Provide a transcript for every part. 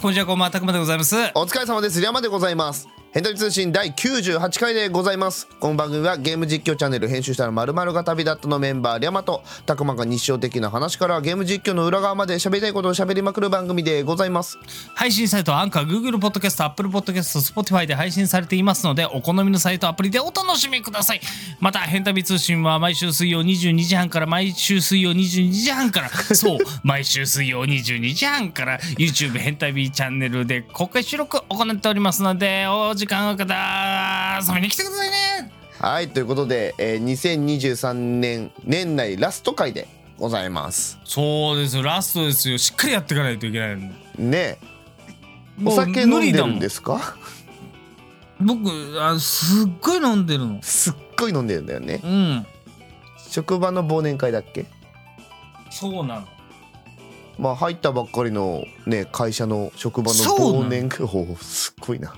ます。こんにちはこんばんはたくまでございます。お疲れ様です。山でございます。変態通信第98回でございます。この番組はゲーム実況チャンネル編集したらまるが旅立ったのメンバーリャマとたくまが日常的な話からゲーム実況の裏側まで喋りたいことを喋りまくる番組でございます。配信サイトはアンカー Google ポッドキャスト Apple ポッドキャスト Spotify で配信されていますのでお好みのサイトアプリでお楽しみください。また変旅通信は毎週水曜22時半から毎週水曜22時半から。そう 毎週水曜22時半から YouTube 変旅チャンネルで公開収録行っておりますのでお時間ある方遊びに来てくださいね。はいということで、えー、2023年年内ラスト回でございます。そうですよ。ラストですよ。しっかりやっていかないといけないね。お酒飲んでるんですか？僕あすっごい飲んでるの。すっごい飲んでるんだよね。うん。職場の忘年会だっけ？そうなの。まあ入ったばっかりのね会社の職場の忘年会。おすっごいな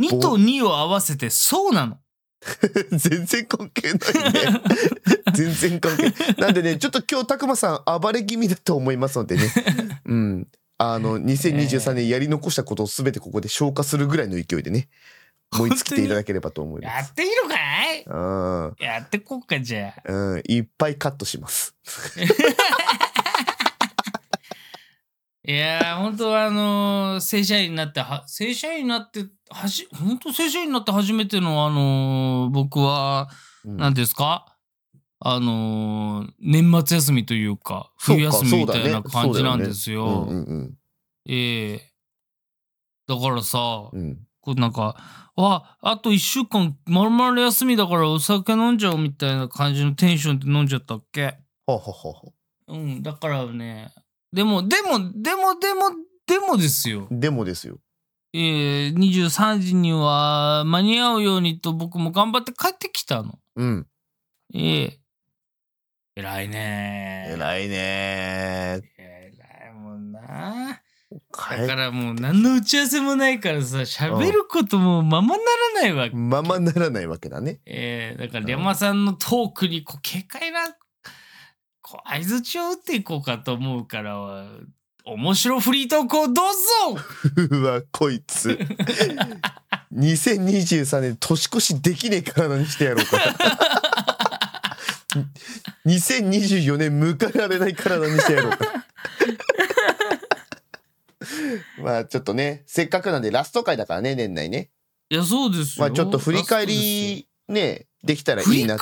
2と2を合わせてそうなの。全然関係ないね。全然関係なんでねちょっと今日たくまさん暴れ気味だと思いますのでね。うん。あの2023年やり残したことを全てここで消化するぐらいの勢いでね思いつきていただければと思います。やっていいのかい？うん。やってこっかじゃあ。うん。いっぱいカットしますいや本当はあのー、正社員になっては正社員になってはじ本当正社員になって初めてのあのー、僕は何、うん、ですか？あのー、年末休みというか冬休みみたいな感じなんですよ。ええ。ー、だからさ、うん、こうなんかああと1週間まるまる休みだからお酒飲んじゃうみたいな感じのテンションで飲んじゃったっけ？ほほほほうんだからねでも、でも、でも、でも、でもですよ。でもですよ。えー、23時には間に合うようにと僕も頑張って帰ってきたの。うん。ええー。偉いね偉いね偉いもんな。だからもう何の打ち合わせもないからさ喋ることもままならないわけ、ままならないわけだねええー、だから山さんのトークにこう軽快なこう相づちを打っていこうかと思うから面白フリートークをどうぞ！うわこいつ。2023年年越しできねえ体にしてやろうか。2024年迎えられない体にしてやろうか。まあちょっとねせっかくなんでラスト回だからね年内ね。いやそうですよ。まあちょっと振り返りねできたらいいな振り返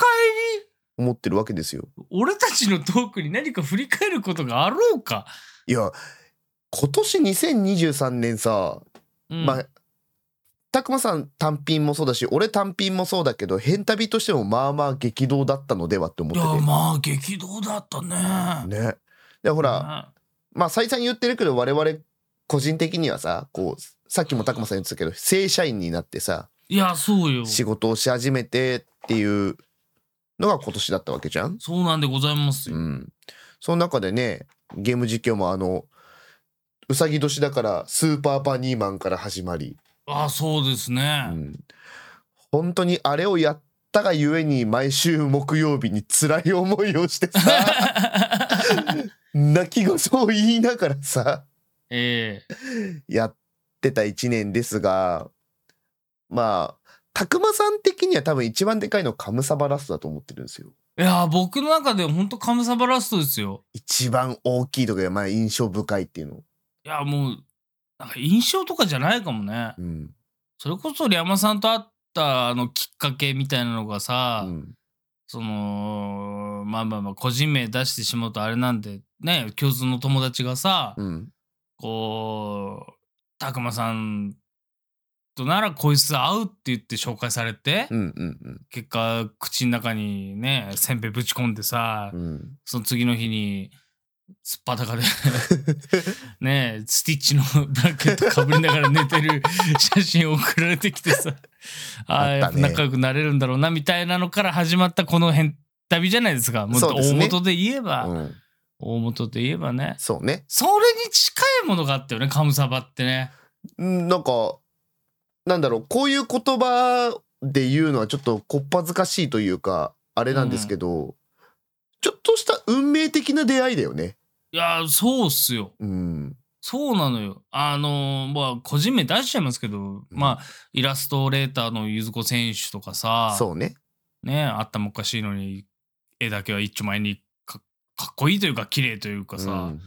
思ってるわけですよ。俺たちのトークに何か振り返ることがあろうか？いや今年2023年さ、うん、まあたくまさん単品もそうだし俺単品もそうだけど変旅としてもまあまあ激動だったのではって思ってて。いやまあ激動だったね。ね。でほら、ね、まあ再三言ってるけど我々個人的にはさこうさっきもたくまさん言ってたけど正社員になってさいやそうよ。仕事をし始めてっていうのが今年だったわけじゃん？そうなんでございますよ。うん。その中でね、ゲーム実況もあの、うさぎ年だからスーパーバニーマンから始まり。ああ、そうですね。うん。本当にあれをやったがゆえに毎週木曜日に辛い思いをしてさ、泣き言を言いながらさ、ええー、やってた一年ですが、まあ、たくまさん的には多分一番でかいのはカムサバラストだと思ってるんですよ。いや僕の中では本当カムサバラストですよ。一番大きいとかまあ印象深いっていうの。いやもうなんか印象とかじゃないかもね。うん、それこそリャマさんと会ったあのきっかけみたいなのがさ、うん、そのまあまあまあ個人名出してしまうとあれなんでね共通の友達がさ、うん、こうたくまさんとならこいつ合うって言って紹介されて、うんうんうん、結果口の中にねせんべいぶち込んでさ、うん、その次の日にすっぱだかで ねスティッチのブランケットかぶりながら寝てる 写真送られてきてさああ、ね、仲良くなれるんだろうなみたいなのから始まったこの辺旅じゃないですか。もっと大元で言えば、うん、大元で言えばね。そうね。それに近いものがあったよねカムサバってね。なんかなんだろうこういう言葉で言うのはちょっとこっぱずかしいというかあれなんですけど、うん、ちょっとした運命的な出会いだよね。いやそうっすよ。うん、そうなのよ。あのーまあ、個人名出しちゃいますけど、まあ、イラストレーターのゆずこ選手とかさ、そうね。ね、あったもおかしいのに、絵だけは一丁前にかかっこいいというか、綺麗というかさ、うん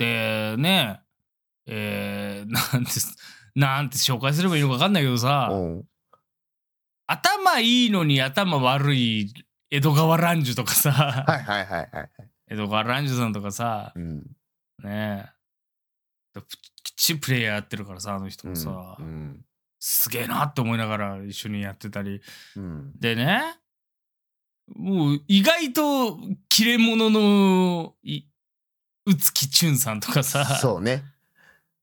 で、ね、えー、なんて、なんて紹介すればいいのか分かんないけどさ、うん。頭いいのに頭悪い江戸川乱樹とかさ、はいはいはいはい。江戸川乱樹さんとかさ、うん。ね。え、きっちりプレイヤーやってるからさ、あの人もさ、うん。すげえなって思いながら一緒にやってたり。うん。でね、もう意外と切れ者のい宇月俊さんとかさ、そうね。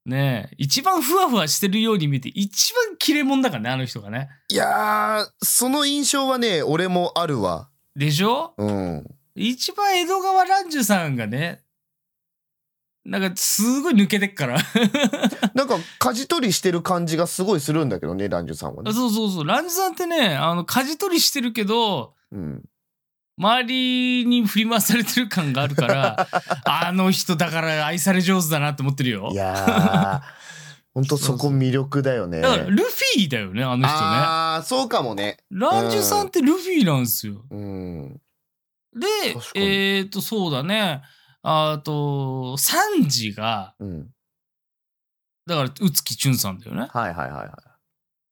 ねえ、一番ふわふわしてるように見えて、一番切れ者だからね、あの人がね。いやー、その印象はね、俺もあるわ。でしょ？うん。一番江戸川乱樹さんがね、なんかすごい抜けてっから。なんか、舵取りしてる感じがすごいするんだけどね、ランジュさんはね。そうそうそう。乱樹さんってね、あの、舵取りしてるけど、うん。周りに振り回されてる感があるから、あの人だから愛され上手だなって思ってるよい。やー、ほんとそこ魅力だよね。だからルフィだよね、あの人ね。あー、そうかもね。ランジュさんってルフィなんですよ。うん。でえっ、と、そうだね。あと、サンジが、うん。だから、宇月俊さんだよね。はいはいはいは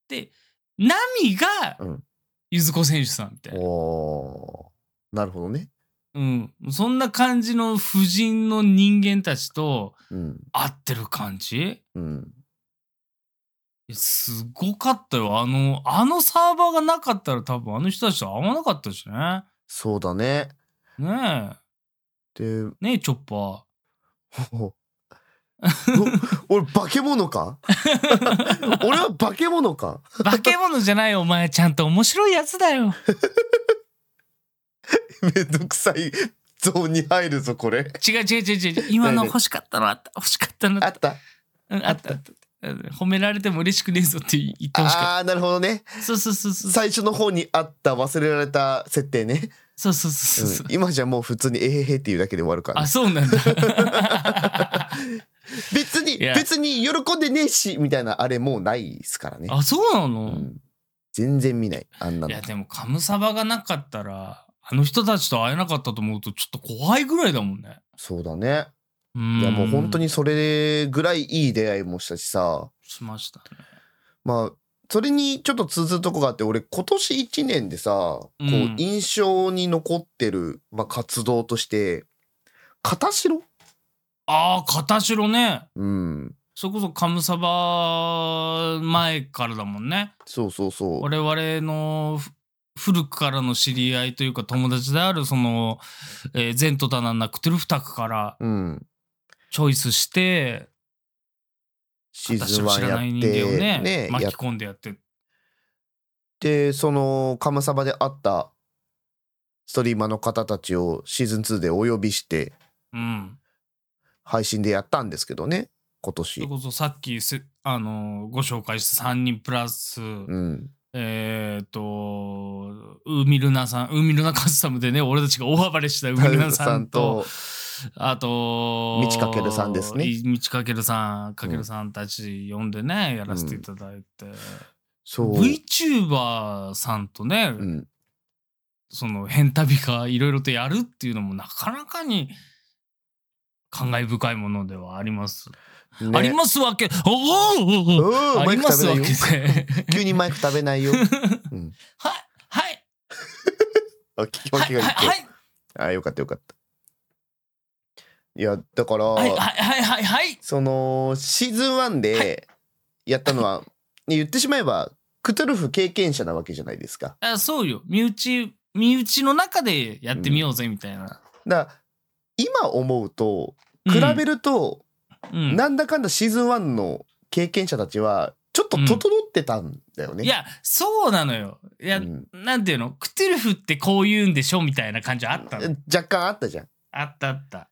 で、ナミがうん、ゆずこ選手さんみたいい。な。おー、なるほどね。うん。そんな感じの婦人の人間たちとうん。合ってる感じ？うん。すごかったよ。あの、あのサーバーがなかったら多分あの人たちと会わなかったしね。そうだね。ねで、え。ねえ、チョッパお俺化け物か？俺は化け物か？ー。化け物じゃないよ、お前。ちゃんと面白いやつだよ。めんどくさいゾーンに入るぞこれ違う違う違う違う。今の欲しかったの？あった。欲しかったのあっ。あったたうん、あったあった。うん褒められても嬉しくねえぞって言ってほしかあーなるほどねった。そうそうそうそう。最初の方にあった忘れられた設定ね、そうそうそうそううん。今じゃもう普通に「えへへ」っていうだけで終わるからあ、ね、そうなんだ。別に別に喜んでねえしみたいなあれもうないですからね、あ、そうなうの、ん、全然見ないあんないのや、でも、カムサバがなかったら、あの人たちと会えなかったと思うと、ちょっと怖いぐらいだもんね。そうだねうんいやもう本当にそれぐらいいい出会いもしたしさしましたね。まあそれにちょっと通ずるとこがあって俺今年1年でさ、こううん印象に残ってる、まあ、活動として片白ああ、片白ね。うんそれこそカムサバ前からだもんね。そうそうそう我々のふ古くからの知り合いというか友達であるその、えー、ゼントダナンナクトゥルフタクからうん。チョイスしてシーズン私の知1やっらない人間をてね巻き込んでやって。てそのカムサバで会ったストリーマーの方たちをシーズン2でお呼びしてうん。配信でやったんですけどね今年。それこそさっきせあのご紹介した3人プラス、うんえっ、と海ルナさん海ルナカスタムでね俺たちが大暴れした海ルナさんとあと道かけるさんですね。い道かけるさんかけるさんたち呼んでね、やらせていただいて、そう。VTuber さんとね、うん。その変旅がいろいろとやるっていうのもなかなかに感慨深いものではあります。ね。ありますわけ。おおおうん。ありますわけマイク食べないよ。で。急にマイク食べないよ。うん、はいはい。あ聞き分はいけがいいって。はい。あよかったよかった。いやだから、はいはいはいはいはい。そのシーズン1でやったのは、ね言ってしまえばクトゥルフ経験者なわけじゃないですか。あそうよ。身内身内の中でやってみようぜみたいな。だから今思うと比べると、うんなんだかんだシーズン1の経験者たちはちょっと整ってたんだよね。いやそうなのよ。いや、うんなんていうの？クトゥルフってこう言うんでしょみたいな感じあったの？若干あったじゃん。あったあった。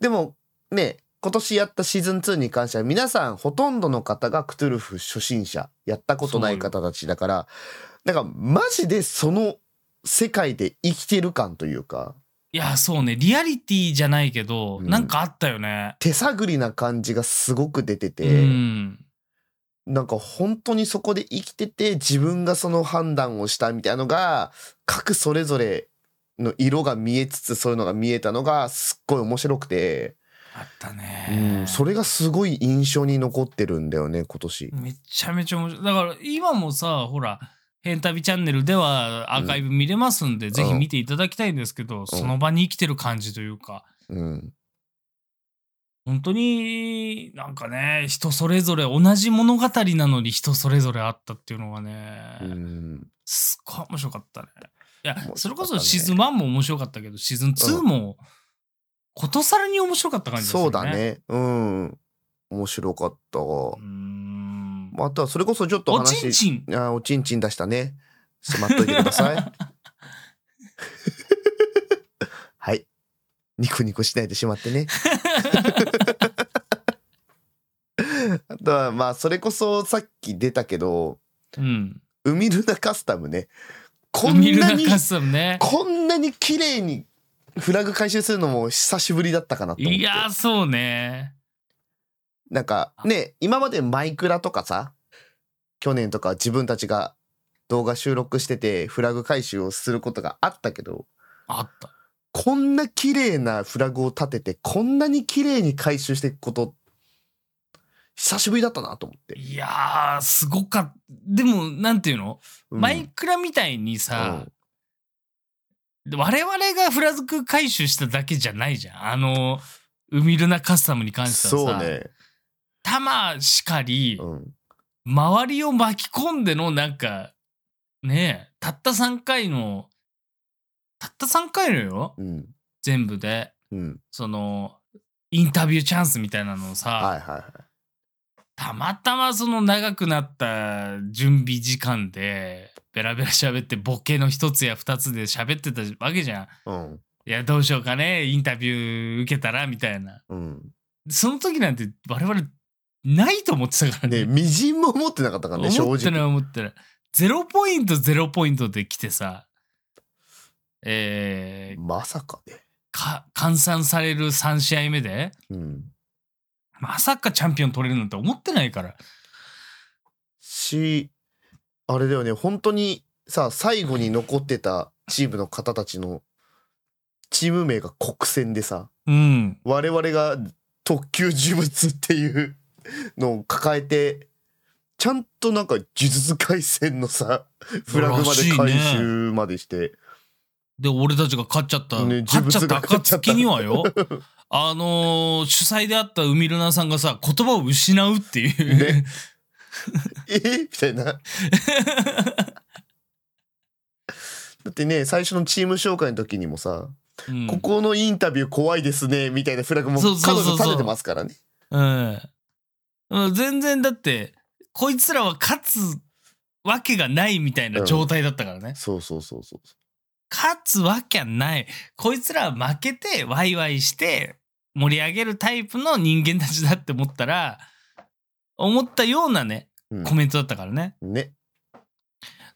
でもね今年やったシーズン2に関しては皆さんほとんどの方がクトゥルフ初心者やったことない方たちだからなんかマジでその世界で生きてる感というかいや、そうね。リアリティじゃないけど、うんなんかあったよね。手探りな感じがすごく出てうて、ん。なんか本当にそこで生きてて自分がその判断をしたみたいなのが各それぞれの色が見えつつそういうのが見えたのがすっごい面白くて、あったうね。ん、それがすごい印象に残ってるんだよね今年。めちゃめちゃ面白い。だから今もさ、ほら、変旅チャンネルではアーカイブ見れますんで、ぜひ見ていただきたいんですけど、その場に生きてる感じというか、うん、本当になんかね、人それぞれ同じ物語なのに人それぞれあったっていうのがね、うん、すっごい面白かったね。いやね、それこそシーズン1も面白かったけど、シーズン2も、ことさらに面白かった感じですよね。そうだ。ね。うん。面白かった。うーん。あとはそれこそちょっとお話。ちんちん。あーおちんちん出したね。しまっといてください。はい。ニコニコしないでしまってね。あとはまあそれこそさっき出たけどうん。海ルナカスタムねこんなにね。こんなに綺麗にフラグ回収するのも久しぶりだったかなと思っていやー、そうね。なんかね今までマイクラとかさ去年とか自分たちが動画収録しててフラグ回収をすることがあったけどあった。こんな綺麗なフラグを立ててこんなに綺麗に回収していくこと久しぶりだったなと思って、いやー、すごかった。でも、なんていうの、うん。マイクラみたいにさ、我々がフラグ回収しただけじゃないじゃん。あの、海ルナカスタムに関してはさ、そうね、弾しかり、うん、周りを巻き込んでのなんか、ねえ、たった3回の、たった3回のよ、うん。全部で。うん。その、インタビューチャンスみたいなのをさ、はいはいはい。たまたまその長くなった準備時間で、ベラベラ喋ってボケの一つや二つで喋ってたわけじゃん。うん。いや、どうしようかね、インタビュー受けたら、みたいな。うん。その時なんて我々ないと思ってたからね。ねみじんも思ってなかったからね正思ってない直思ってない。ゼロポイントゼロポイントで来てさ、えー、まさかねか換算される3試合目で、うんまさかチャンピオン取れるなんて思ってないから。しあれだよね本当にさ最後に残ってたチームの方たちのチーム名が国戦でさうん。我々が特級呪物っていうのを抱えてちゃんとなんか呪術廻戦のさ フラグまで回収までして、で、俺たちが勝っちゃった。ね勝っちゃった呪物が勝っちゃった。暁にはよ。あのー主催であった海ルナさんがさ、言葉を失うっていう。ね。えみたいな。だってね最初のチーム紹介の時にもさ、うん。ここのインタビュー怖いですねみたいなフラグもそうそうそうそう。彼女立ててますからね。うんうん。全然だって、こいつらは勝つわけがないみたいな状態だったからね。そうそうそうそう勝つわけはない。こいつらは負けてワイワイして盛り上げるタイプの人間たちだって思ったら、思ったようなね、うんコメントだったからね。ね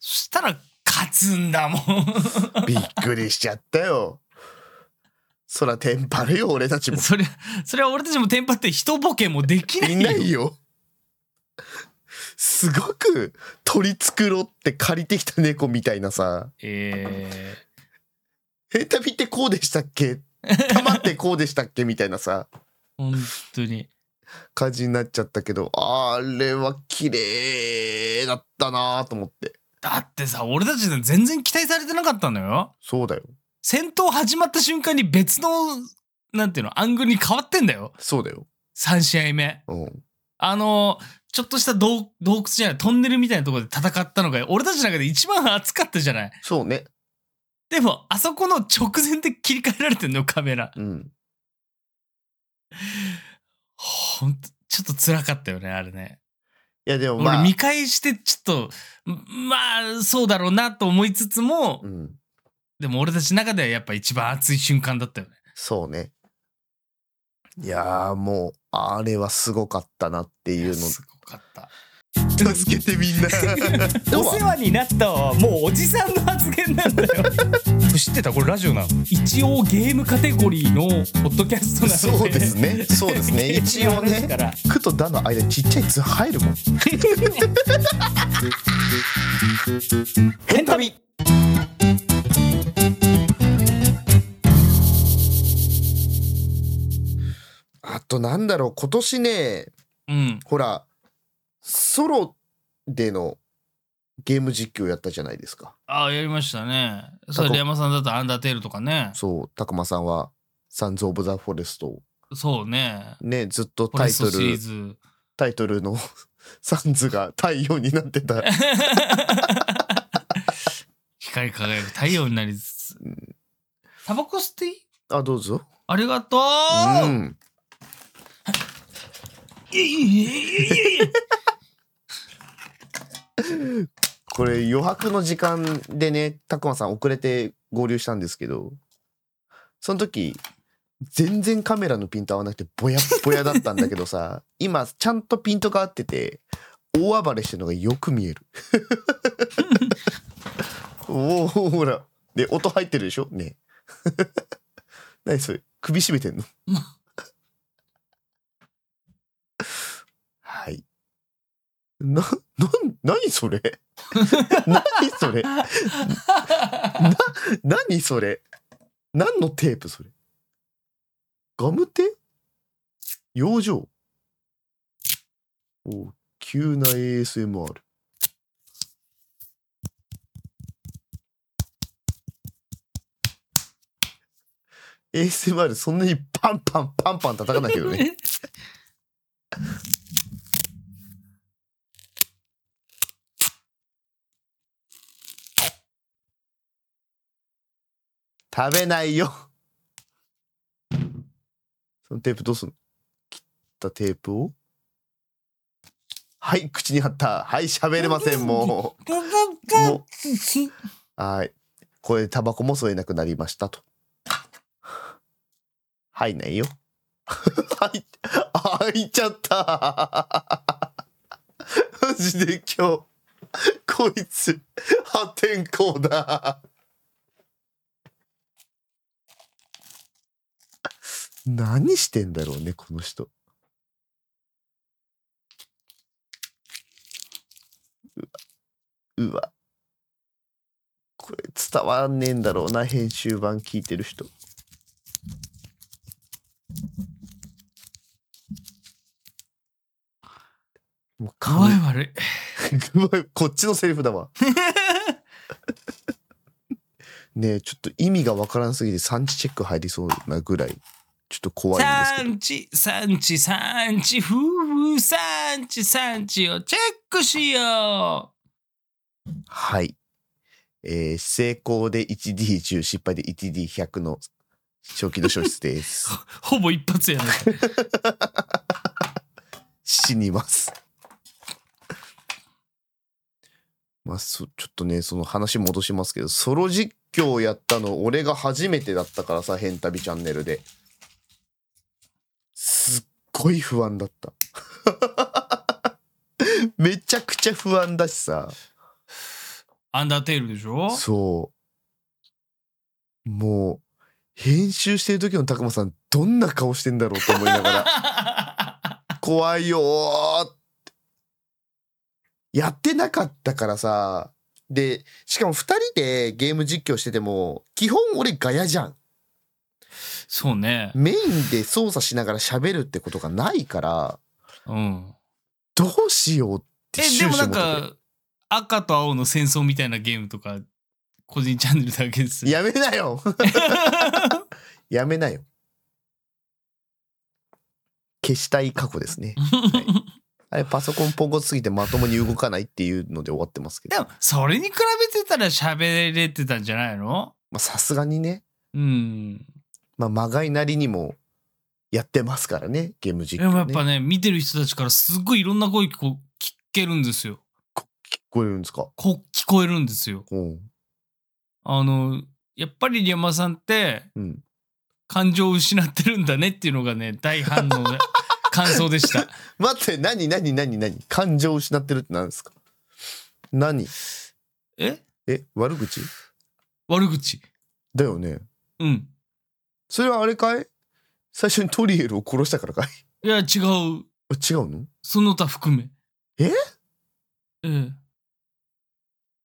そしたら勝つんだもん。びっくりしちゃったよそらテンパるよ俺たちもそれ、それは俺たちもテンパって一ボケもできないいよ。ないよすごく取り繕って借りてきた猫みたいなさえ「ヘタビってこうでしたっけ？玉ってこうでしたっけ?」みたいなさー、本当に。感じになっちゃったけどあれは綺麗だったなと思ってだってさ、俺たち全然期待されてなかったのよ。そうだよ戦闘始まった瞬間に別の、なんていうの、アングルに変わってんだよ。そうだよ3試合目。うんあの、ちょっとした洞洞窟じゃない、トンネルみたいなところで戦ったのが、俺たちの中で一番熱かったじゃない。そうねでも、あそこの直前で切り替えられてんのよ、カメラ。うんほんと、ちょっと辛かったよね、あれね。いやでもまあ俺見返して、ちょっと、まあ、そうだろうなと思いつつも、うんでも俺たちの中ではやっぱ一番熱い瞬間だったよね。そうね。いやーもうあれはすごかったなっていうの。すごかった。助けてみんな。お世話になったはもうおじさんの発言なんだよ。知ってた？これラジオなの？一応ゲームカテゴリーのポッドキャストなので。そうですね。そうですね。一応ね。だから「く」と「だ」の間にちっちゃい「つ」入るもん。変旅あとなんだろう今年ねうん。ほらソロでのゲーム実況やったじゃないですかああ、やりましたね。それ山さんだとアンダーテールとかね。そうたくまさんは「サンズ・オブ・ザ・フォレストそうね」。ねずっとタイトルズ。タイトルのサンズが太陽になってた光り輝く太陽になりつつ。タバコ吸っていい？あどうぞありがとう、うん これ余白の時間でねたくまさん遅れて合流したんですけどその時全然カメラのピント合わなくてぼやぼやだったんだけどさ 今ちゃんとピントが合ってて大暴れしてるのがよく見える。おおほら。で音入ってるでしょ？ね。何それ？首絞めてんのはいな、な、何それ？何それ？な、何それ？何のテープそれ？ガムテ？養生？お急な ASMR。ASMR そんなにパンパンパンパン叩かないけどね。食べないよ。そのテープどうすんの？切ったテープを？はい、口に貼った。はい、喋れません、もう。もうはい。これでタバコも吸えなくなりましたと。入んないよ。入っ、入っちゃった。マジで今日、こいつ、破天荒だ。何してんだろうね、この人。うわ。うわ。これ伝わんねえんだろうな、編集版聞いてる人。もう具合悪い。こっちのセリフだわ。ねえ、ちょっと意味がわからんすぎて産地チェック入りそうなぐらい、ちょっと怖いんですけど。産地、産地、産地、夫婦、産地、産地をチェックしよはい。えー成功で 1D10、失敗で 1D100 の初期の消失です。う。ほぼ一発やね。死にます。まあ、そちょっとね、その話戻しますけど、ソロ実況やったの、俺が初めてだったからさ、ヘンタビチャンネルで。ごい不安だった。めちゃくちゃ不安だしさ。アンダーテールでしょ？そう。もう、編集してる時の高間さん、どんな顔してんだろうと思いながら。怖いよやってなかったからさ。で、しかも二人でゲーム実況してても、基本俺ガヤじゃん。そうね。メインで操作しながら喋るってことがないから、うん。どうしようってえ、で終もなんか、赤と青の戦争みたいなゲームとか、個人チャンネルだけです。やめなよ やめなよ。消したい過去ですね。あれパソコンポンコツすぎてまともに動かないっていうので終わってますけど。でも、それに比べてたら喋れてたんじゃないの？まあさすがにね、うん。まあまがいなりにもやってますからね、ゲーム実況、ね。でもやっぱね、見てる人たちからすっごいいろんな声聞こ聞けるんですよ。聞こえるんですか？こ聞こえるんですよ。うん。あの、やっぱりリヤマさんってうん。感情を失ってるんだねっていうのがね、大反応で 感想でした。待って、何何何何？感情を失ってるって何ですか？何？え？え、悪口？悪口。だよね。うん。それはあれかい？最初にトリエルを殺したからかい？いや、違う。あ違うの？その他含め。え？ええ。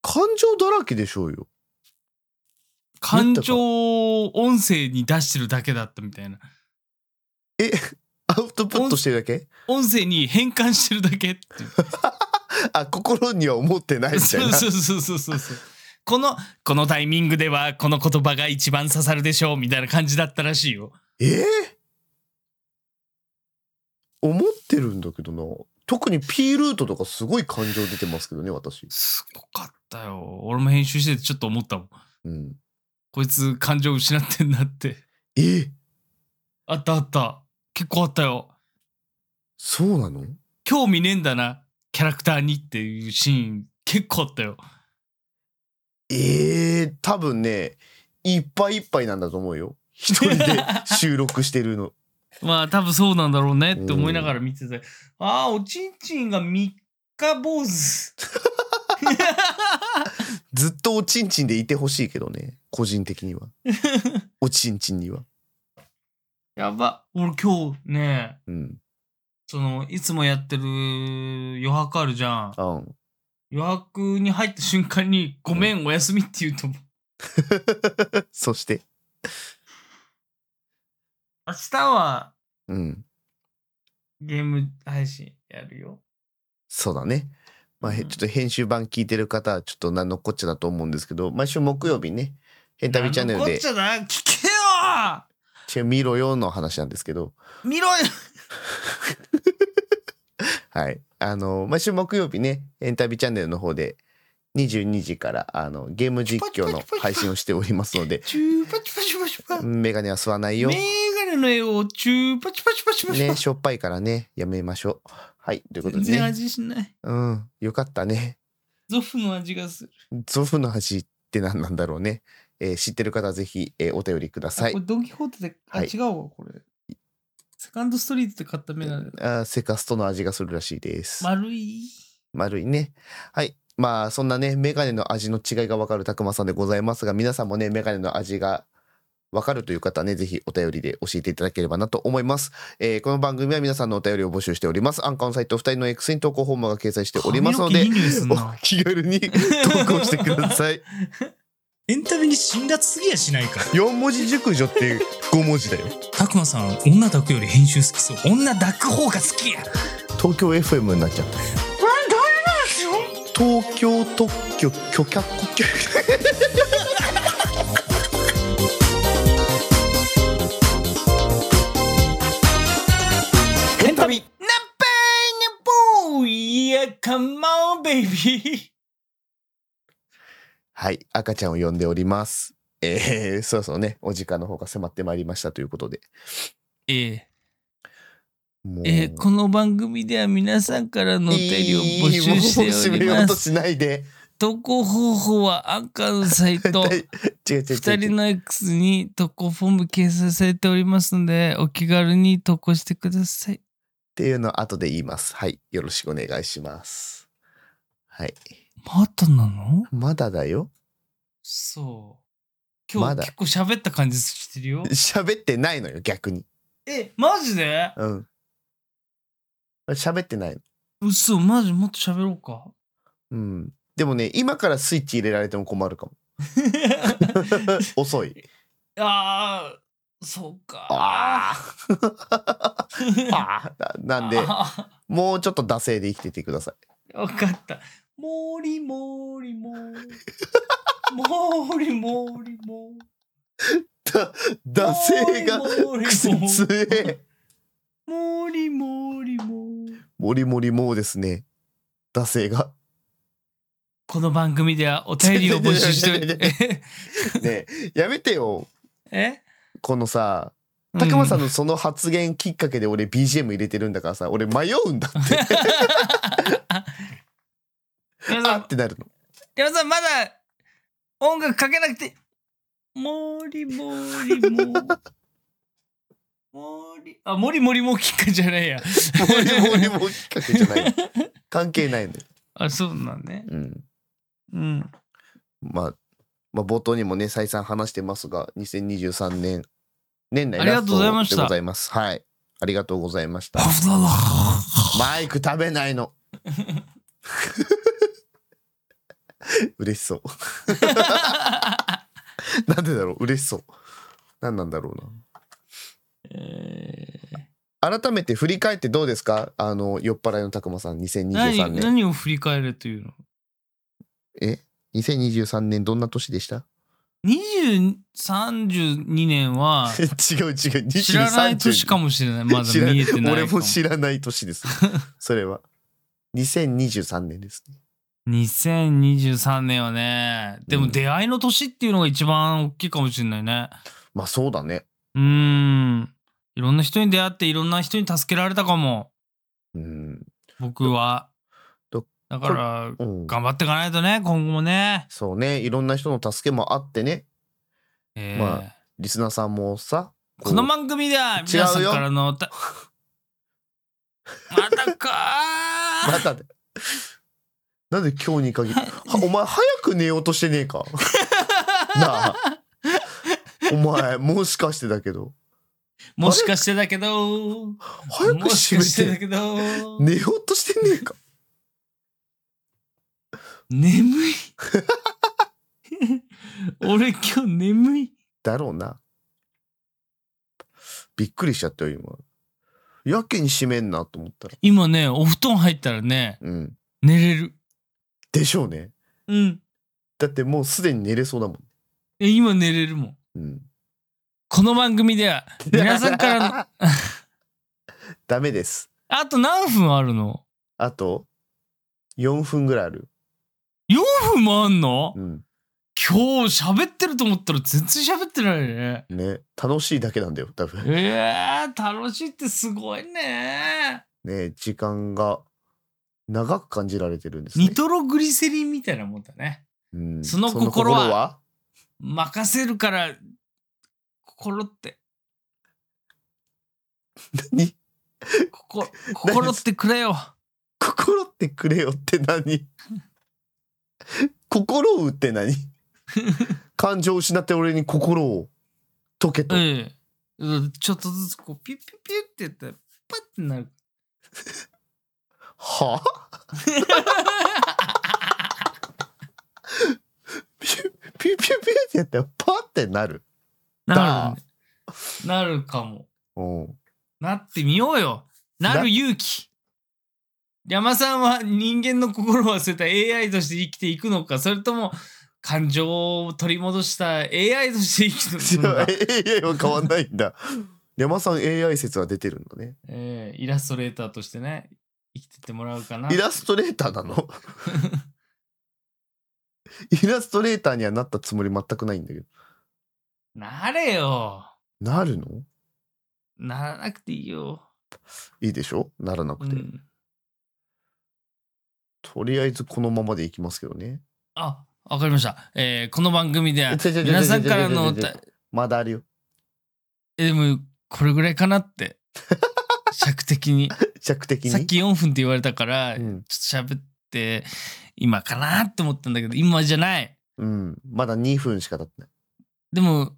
感情だらけでしょうよ。感情を音声に出してるだけだったみたいな。え、アウトプットしてるだけ？音声に変換してるだけって。あ、心には思ってないみたいな。そうそうそうそうそう。この、このタイミングではこの言葉が一番刺さるでしょうみたいな感じだったらしいよ。えー？思ってるんだけどな。特に P ルートとかすごい感情出てますけどね、私。すごかったよ。俺も編集しててちょっと思ったもん。うん。こいつ感情失ってんなって。え？あったあった。結構あったよ。そうなの？興味ねえんだな。キャラクターにっていうシーン結構あったよ。ええ多分ね、いっぱいいっぱいなんだと思うよ。一人で 収録してるの。まあ多分そうなんだろうねって思いながら見てて。ああ、おちんちんが三日坊主。ずっとおちんちんでいてほしいけどね。個人的には。おちんちんには。やば。俺今日ね、うん。その、いつもやってる余白あるじゃん。あん。余白に入った瞬間に、ごめん、おやすみって言うと思う。そして。明日はうん。ゲーム配信やるよ。そうだね。まあ、へうんちょっと編集版聞いてる方はちょっと何のこっちゃだと思うんですけど、毎週木曜日ね、ヘンタビチャンネルでっち、ゃだ聞けよ違う見ろよの話なんですけど、見ろよ はい。あの、毎週木曜日ね、エンタビチャンネルの方で、22時からあのゲーム実況の配信をしておりますので、チューパチパチパチパ。メガネは吸わないよ。メガネの絵をチューパチパチパチパチパ。ね、しょっぱいからね、やめましょう。はい、ということ全然でね。味しない。うん、よかったね。ゾフの味がする。ゾフの味って何なんだろうね。えー知ってる方はぜひ、えーお便りくださいあこ。れドン・キホーテで、あ、はい違うわ、これ。セカンドストリートで買ったメガネだ。あーセカストの味がするらしいです。丸い？丸いね。はい。まあそんなねメガネの味の違いがわかるたくまさんでございますが皆さんもねメガネの味がわかるという方はねぜひお便りで教えていただければなと思います、えーこの番組は皆さんのお便りを募集しておりますアンカーのサイト2人の X に投稿フォームが掲載しておりますのでおな気軽に投稿してください エンタメに辛辣すぎやしないか。4文字熟女って5文字だよ。たくまさん女抱くより編集好きそう。女抱く方が好きや。東京 FM になっちゃった。東京特許許可国許エンタメナッパーニャポーいや、カモンベイビー。はい、赤ちゃんを呼んでおります。えー、そろそろね、お時間の方が迫ってまいりましたということで。ええもうえーこの番組では皆さんからのお便りを募集しております。うとしないで。投稿方法はアンカーのサイト、違う違う違う二人の X に投稿フォーム掲載されておりますので、お気軽に投稿してください。っていうのを後で言います。はい、よろしくお願いします。はい、まだなの？まだだよ。そう。今日まだ結構喋った感じしてるよ。喋ってないのよ、逆に。え、マジで？うん。喋ってないの。嘘、マジもっと喋ろうか。うん。でもね、今からスイッチ入れられても困るかも。遅い。ああ、そうか。あ あ。ああ。なんで、あもうちょっと惰性で生きててください。ーわかった。もりもりも。もりもりもり。惰性がもり癖も強え。もりもりも。もりもりもですね。惰性が。この番組ではお便りを募集しておりちょちょちょちねやめてよ。えこのさ、たくまさんのその発言きっかけで俺 BGM 入れてるんだからさ、俺迷うんだって。山さんあってなるの。山さんまだ音楽かけなくてもりもりも森あ森森もきっかじゃないやもりもりもきっかけじゃない。関係ないのよ。あそうなんねうん。うんまあ、まあ、冒頭にもね、再三話してますが、2023年、年内ありがとうございまラスしたトでございます。はい。ありがとうございました。マイク食べないの。嬉しそう。なんでだろう？嬉しそう。何なんだろうな。えー改めて振り返ってどうですか？あの、酔っ払いのたくまさん、2023何年。何を振り返れというの？え ?2023 年どんな年でした？2032年は 違う違う。知らない年かももしれないまだ見えてない俺も知らない年です。それは。2023年ですね。2023年はねでもうん出会いの年っていうのが一番大きいかもしれないねまあそうだね。うーんいろんな人に出会っていろんな人に助けられたかもうん。僕はどだからうん、頑張っていかないとね今後もね、そうね。いろんな人の助けもあってね。えーまあリスナーさんもさ。この番組では皆さんからの またかーまたで。なんで今日に限り。はお前早く寝ようとしてねえか？なあ。お前もしかしてだけど。もしかしてだけど早く閉めて。寝ようとしてねえか？眠い俺今日眠いだろうな。びっくりしちゃったよ、今。やけに閉めんなと思ったら。今ねお布団入ったらねうん。寝れるでしょうね。うんだってもうすでに寝れそうだもん。え今寝れるもんうん。この番組では皆さんからの ダメです。あと何分あるの？あと、4分ぐらいある。4分もあんの？うん。今日喋ってると思ったら全然喋ってないねね。楽しいだけなんだよ、多分。えー、楽しいってすごいねね時間が長く感じられてるんですね。ニトログリセリンみたいなもんだね。うん。その心は任せるから心って。何？心心ってくれよ。心ってくれよって何？心を打って何？感情を失って俺に心を解けと。ええ。うんちょっとずつこうピュッピュッピュッってやったらパッてなるは？ピュピュピュピュってやったらパってなる。なるね。なるかも。う。ん。なってみようよ。なる勇気。山さんは人間の心を忘れた AI として生きていくのか。それとも感情を取り戻した AI として生きていくのか、AI は変わんないんだ。山さん AI 説は出てるんだね。ええイラストレーターとしてね生きてってもらうかなイラストレーターなの？イラストレーターにはなったつもり全くないんだけど。なれよなるの？ならなくていいよ、いいでしょ？ならなくて。うん、とりあえずこのままでいきますけどね。あわかりました、えーこの番組では皆さんからのまだあるよ。えでもこれぐらいかなって尺的に尺的に？さっき4分って言われたから、うんちょっと喋って今かなって思ったんだけど今じゃないうん。まだ2分しか経ってない。でも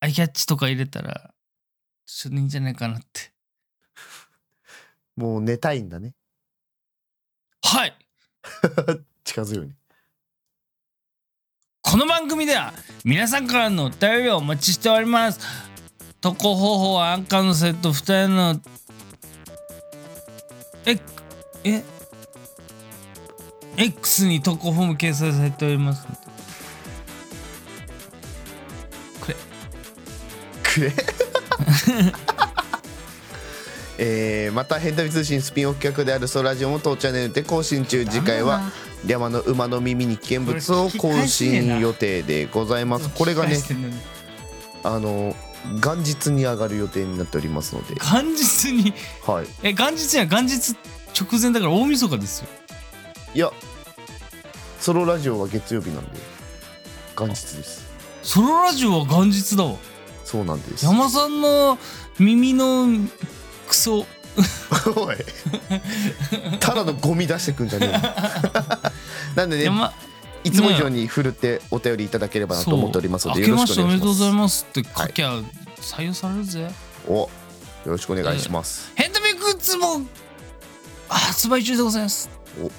アイキャッチとか入れたらちょっといいんじゃないかなってもう寝たいんだね。はい 近づいように。この番組では皆さんからのお便りをお待ちしております投稿方法はアンカーのセット2人のええ X に投稿フォーム掲載されております。のでこれ。くれ？えー、また「変態通信」スピンオフ企画である「ソラジオ」も当チャンネルで更新中。次回は山の馬の耳に危険物を更新予定でございます。これがねあの元日に上がる予定になっておりますので。元日に？はい。え元日には元日直前だから大晦日ですよ。いやソロラジオは月曜日なんで元日です。ソロラジオは元日だわ。そうなんです。山さんの耳のクソ。おい。ただのゴミ出してくんじゃねえよ。なんでね山いつも以上に振るってお便りいただければなと思っておりますのでそうよろしくお願いし明けましておめでとうございまますって書きゃ採用されるぜ、すおよろしくお願いします。ヘンドメグッズも発売中でございます。お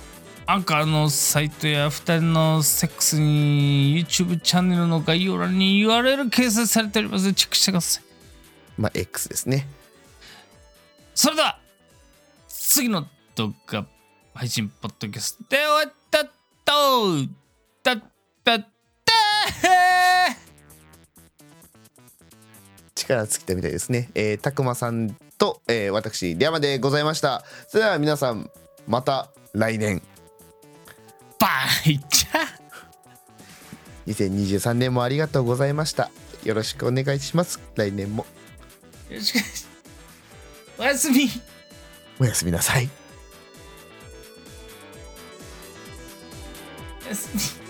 アンカーのサイトや2人のセックスに YouTube チャンネルの概要欄に URL 掲載されております。のでチェックしてください。まあ X ですね。それでは次の動画配信ポッドキャストで終わったと 力尽きたみたいですね。えーたくまさんと、えー私リャマでございました。それでは皆さんまた来年。バイチャ2023年もありがとうございました。よろしくお願いします。来年も。よろしくおやすみ。おやすみなさい。おやすみ